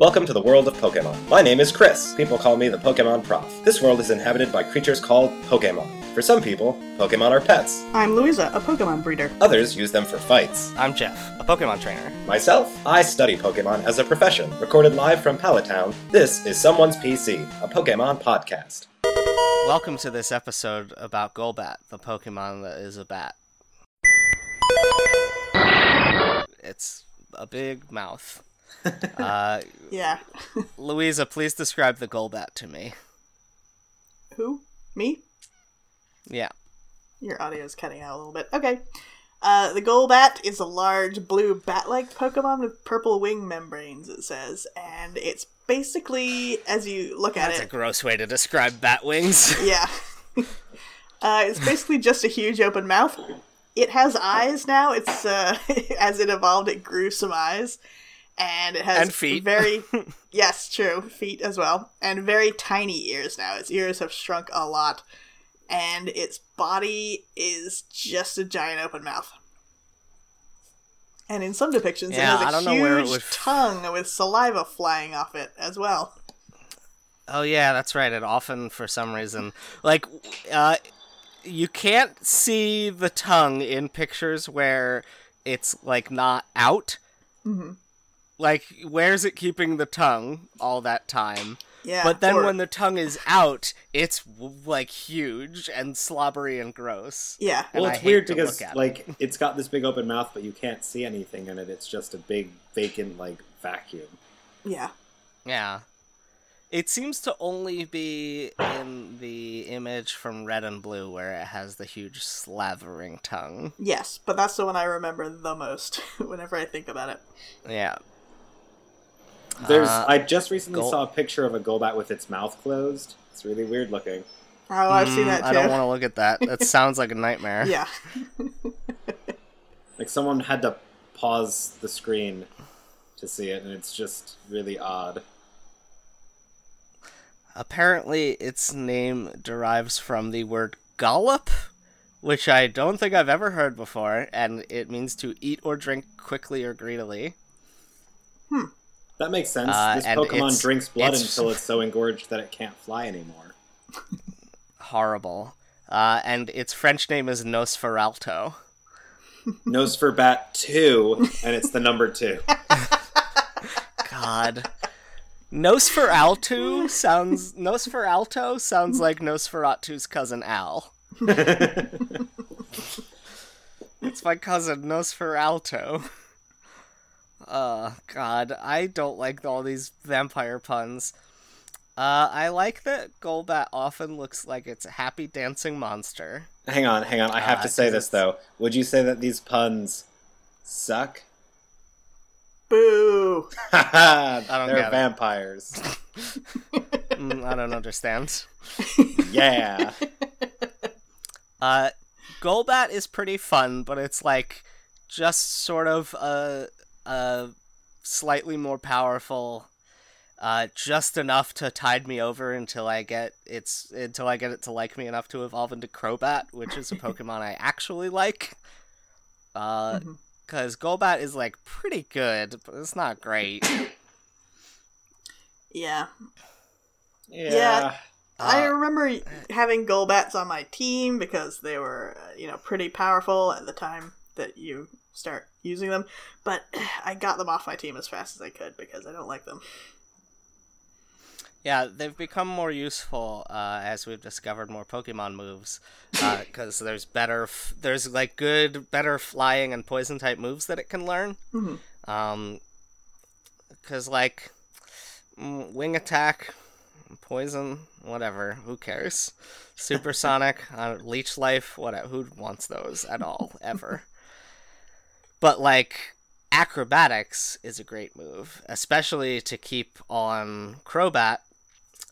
Welcome to the world of Pokemon. My name is Chris. People call me the Pokemon Prof. This world is inhabited by creatures called Pokemon. For some people, Pokemon are pets. I'm Louisa, a Pokemon breeder. Others use them for fights. I'm Jeff, a Pokemon trainer. Myself, I study Pokemon as a profession. Recorded live from Pallet Town, this is Someone's PC, a Pokemon podcast. Welcome to this episode about Golbat, the Pokemon that is a bat. It's a big mouth. Uh, Yeah. Louisa, please describe the Golbat to me. Who? Me? Yeah. Your audio is cutting out a little bit. Okay. Uh, the Golbat is a large blue bat-like Pokemon with purple wing membranes, it says, and it's basically, as you look at it. That's a gross way to describe bat wings. yeah, uh, it's basically just a huge open mouth. It has eyes now. It's uh, as it evolved, it grew some eyes, and it has And feet. Very yes, true, feet as well, and very tiny ears now. Its ears have shrunk a lot, and its body is just a giant open mouth. And in some depictions, Yeah, it has a don't know where it huge would- tongue with saliva flying off it as well. Oh yeah, that's right. It often, for some reason, like, uh, you can't see the tongue in pictures where it's like not out. Mm-hmm. Like, where's it keeping the tongue all that time? Yeah, But then or- when the tongue is out, it's like huge and slobbery and gross. yeah, And well, it's hate weird because, look at it. like, it's got this big open mouth, but you can't see anything in it. It's just a big, vacant, like, vacuum. yeah. Yeah. It seems to only be in the image from Red and Blue where it has the huge slavering tongue. Yes, but that's the one I remember the most whenever I think about it. Yeah. There's, Uh, I just recently Gol- saw a picture of a Golbat with its mouth closed. It's really weird looking. Oh, I've seen Mm, that too. I don't want to look at that. That sounds like a nightmare. Yeah. Like, someone had to pause the screen to see it, and it's just really odd. Apparently, its name derives from the word gollop, which I don't think I've ever heard before, and it means to eat or drink quickly or greedily. That makes sense. Uh, this Pokemon it's- drinks blood it's- until it's so engorged that it can't fly anymore. Horrible. Uh, and its French name is Nosferalto. Nosferbat 2, and it's the number 2. God. Nosferalto sounds Nosferalto sounds like Nosferatu's cousin Al. it's my cousin Nosferalto. Uh god, I don't like all these vampire puns. Uh I like that Golbat often looks like it's a happy dancing monster. hang on, hang on. I have Uh, to say this, it's- though. Would you say that these puns suck? Boo. Haha, don't they're vampires. Mm, I don't understand. Yeah. Uh, Golbat is pretty fun, but it's like just sort of a a slightly more powerful, uh, just enough to tide me over until I get it's until I get it to like me enough to evolve into Crobat, which is a Pokemon I actually like. Uh, because Golbat is like pretty good, but it's not great. Yeah. Yeah. Yeah. I Uh, remember having Golbats on my team because they were, uh, you know, pretty powerful at the time that you start using them. But I got them off my team as fast as I could because I don't like them. Yeah, they've become more useful uh, as we've discovered more Pokemon moves. Because there's better, f- there's like good, better flying and poison type moves that it can learn. Um, because like mm, wing attack, poison, whatever, who cares? Supersonic, uh, leech life, whatever. Who wants those at all ever? But like acrobatics is a great move, especially to keep on Crobat,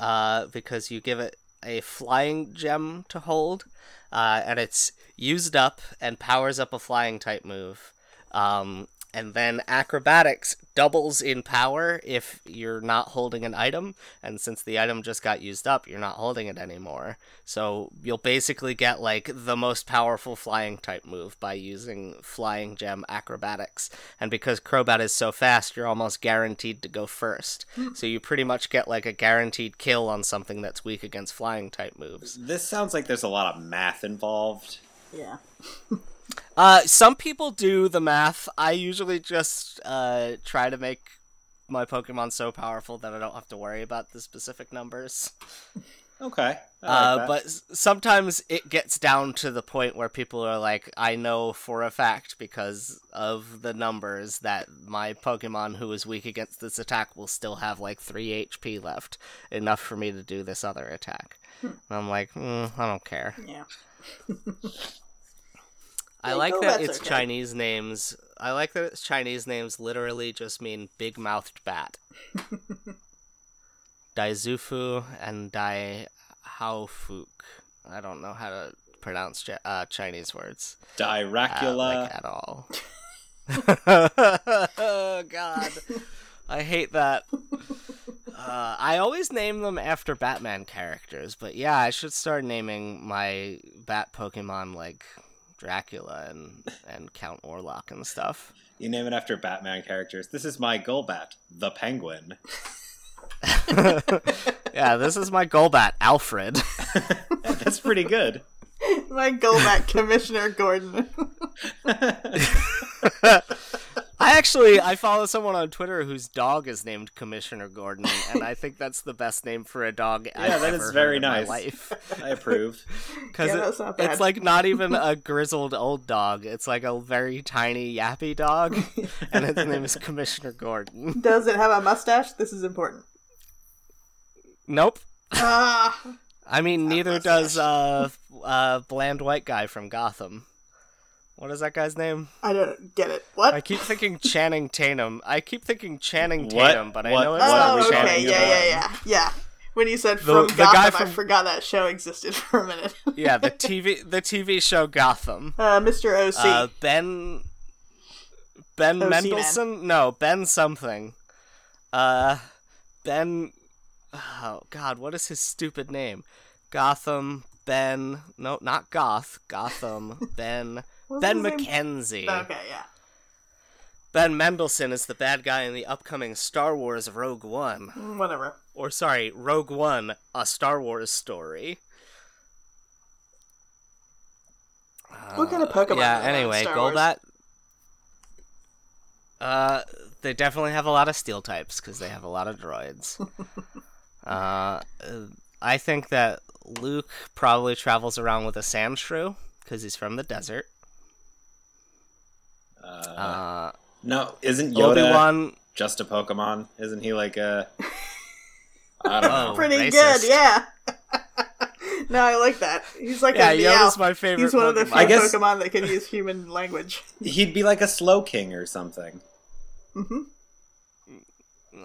uh, because you give it a flying gem to hold, uh, and it's used up and powers up a flying type move. Um, and then acrobatics doubles in power if you're not holding an item, and since the item just got used up, you're not holding it anymore. So you'll basically get like the most powerful flying type move by using flying gem acrobatics. And because Crobat is so fast, you're almost guaranteed to go first. Hmm. so you pretty much get like a guaranteed kill on something that's weak against flying type moves. This sounds like there's a lot of math involved. Yeah. Uh, some people do the math. I usually just uh, try to make my Pokemon so powerful that I don't have to worry about the specific numbers. Okay. Like Uh, but sometimes it gets down to the point where people are like, I know for a fact because of the numbers that my Pokemon who is weak against this attack will still have like 3 HP left, enough for me to do this other attack. And I'm like, mm, I don't care. Yeah. I like go, that its okay. Chinese names. I like that its Chinese names literally just mean big mouthed bat. Daizufu and Dai Haofuk. I don't know how to pronounce Ch- uh, Chinese words uh, Diracula. like at all. oh God, I hate that. Uh, I always name them after Batman characters, but yeah, I should start naming my bat Pokemon like Dracula and and Count Orlok and stuff. You name it after Batman characters. This is my Golbat, the Penguin. Yeah, this is my Golbat, Alfred. That's pretty good. My Golbat Commissioner Gordon. I actually I follow someone on Twitter whose dog is named Commissioner Gordon, and I think that's the best name for a dog. I've Yeah, that ever is very heard in my nice. life. I approve. Because Yeah, it- that's not bad. it's like not even a grizzled old dog. It's like a very tiny yappy dog, and its name is Commissioner Gordon. Does it have a mustache? This is important. Nope. Ah, I mean, neither does uh, uh, bland white guy from Gotham. What is that guy's name? I don't get it. What? I keep thinking Channing Tatum. I keep thinking Channing What? Tatum, but I know it's what not oh, Channing. okay. Yeah, yeah, yeah, yeah. When you said The- from the Gotham, guy I forgot that show existed for a minute. Yeah, the TV the TV show Gotham. uh, Mr. OC. Uh, ben Ben OC man. Mendelsohn? No, Ben something. Uh Ben Oh god, what is his stupid name? Gotham Ben No, not Goth. Gotham Ben What's Ben his name? McKenzie. okay, yeah. Ben Mendelsohn is the bad guy in the upcoming Star Wars Rogue One. Mm, Whatever. Or sorry, Rogue One, a Star Wars story. What kind of Pokemon? Uh, yeah, there in anyway? Golbat. Uh, they definitely have a lot of steel types because they have a lot of droids. uh, I think that Luke probably travels around with a Sandshrew because he's from the desert. Uh, No, isn't Yoda Obi Wan. just a Pokemon? Isn't he like a? I don't know. Oh, Pretty racist. good, yeah. no, I like that. He's like Yeah, a Yoda's Meowth. my favorite. He's one of the few I guess- Pokemon that can use human language. He'd be like a Slowking or something,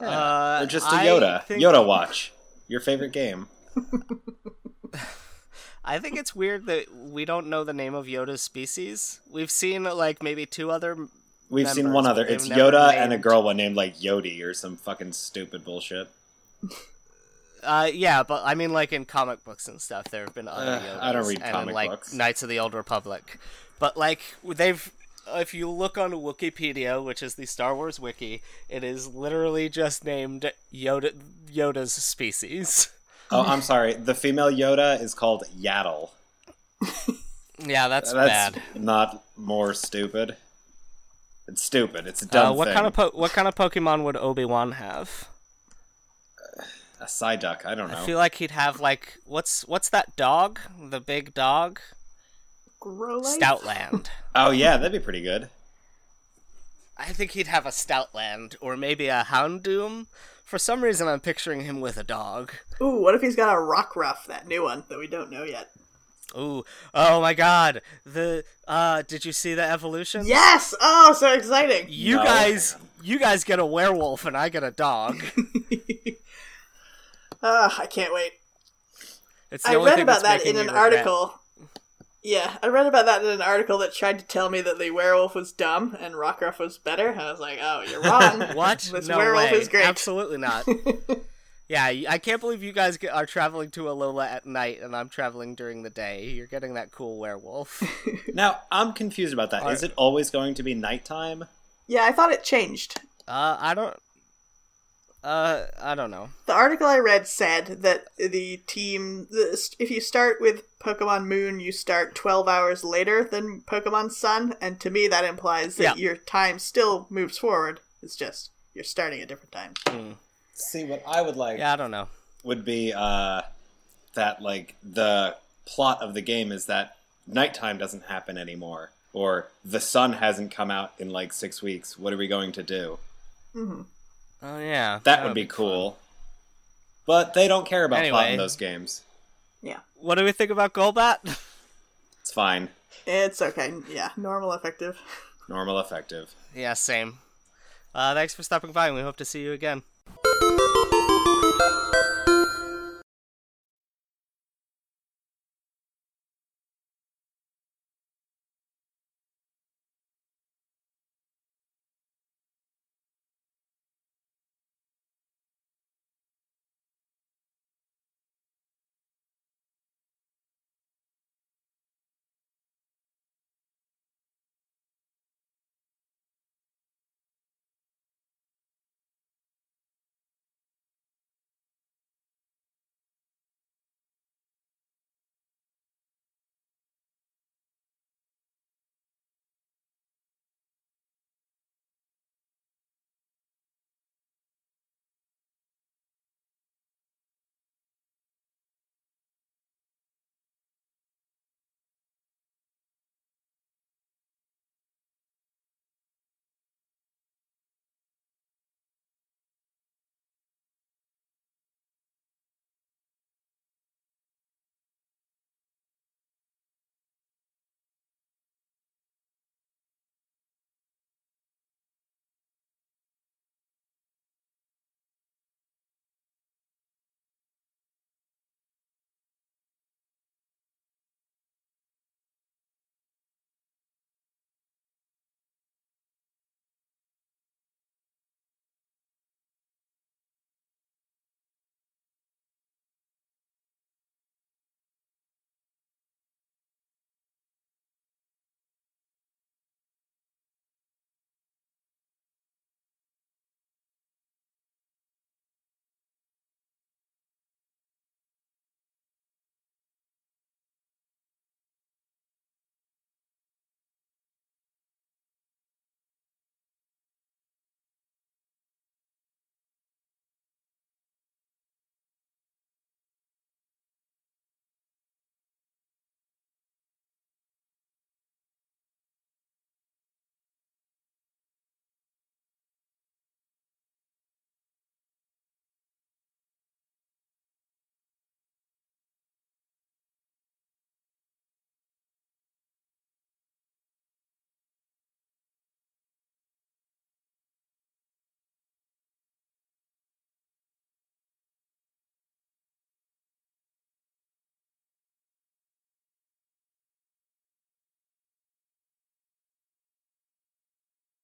Uh, or just a I Yoda. think- Yoda Watch, your favorite game. I think it's weird that we don't know the name of Yoda's species. We've seen like maybe two other. We've seen one other. It's Yoda and a girl one named like Yodi or some fucking stupid bullshit. Uh, yeah, but I mean, like in comic books and stuff, there have been other Uh, Yodas. I don't read and in, comic like, books. Knights of the Old Republic, but like they've. If you look on Wikipedia, which is the Star Wars wiki, it is literally just named Yoda Yoda's species. Oh, I'm sorry. The female Yoda is called Yaddle. Yeah, that's, That's bad. not more stupid. It's stupid. It's a dumb Uh, what thing. kind of po- what kind of Pokemon would Obi Wan have? a Psyduck? I don't know. I feel like he'd have like what's what's that dog? The big dog, Growlithe? Stoutland. Oh yeah, that'd be pretty good. I think he'd have a Stoutland or maybe a Houndoom. For some reason, I'm picturing him with a dog. Ooh, what if he's got a Rockruff? that new one that we don't know yet? Ooh, oh my God! The uh, did you see the evolution? Yes! Oh, so exciting! You No. guys, you guys get a werewolf and I get a dog. Ah, I can't wait. It's the I only read thing about that in an me regret- article. Yeah, I read about that in an article that tried to tell me that the werewolf was dumb and Rockruff was better. And I was like, oh, you're wrong. What? This no werewolf way. is great. Absolutely not. yeah, I can't believe you guys are traveling to Alola at night and I'm traveling during the day. You're getting that cool werewolf. Now, I'm confused about that. Is Are- it always going to be nighttime? Yeah, I thought it changed. uh, I don't. Uh, I don't know. The article I read said that the team, the, if you start with Pokemon Moon, you start 12 hours later than Pokemon Sun, and to me that implies that Yeah. your time still moves forward. It's just you're starting at different times. See, what I would like Yeah, I don't know. would be uh, that, like, the plot of the game is that nighttime doesn't happen anymore. Or the sun hasn't come out in like six weeks. What are we going to do? Oh yeah, That would be cool. But they don't care about plot in those games. Yeah, What do we think about Golbat? It's fine. it's okay. Yeah, normal, effective. Normal, effective. yeah, same. Uh, thanks for stopping by, and we hope to see you again.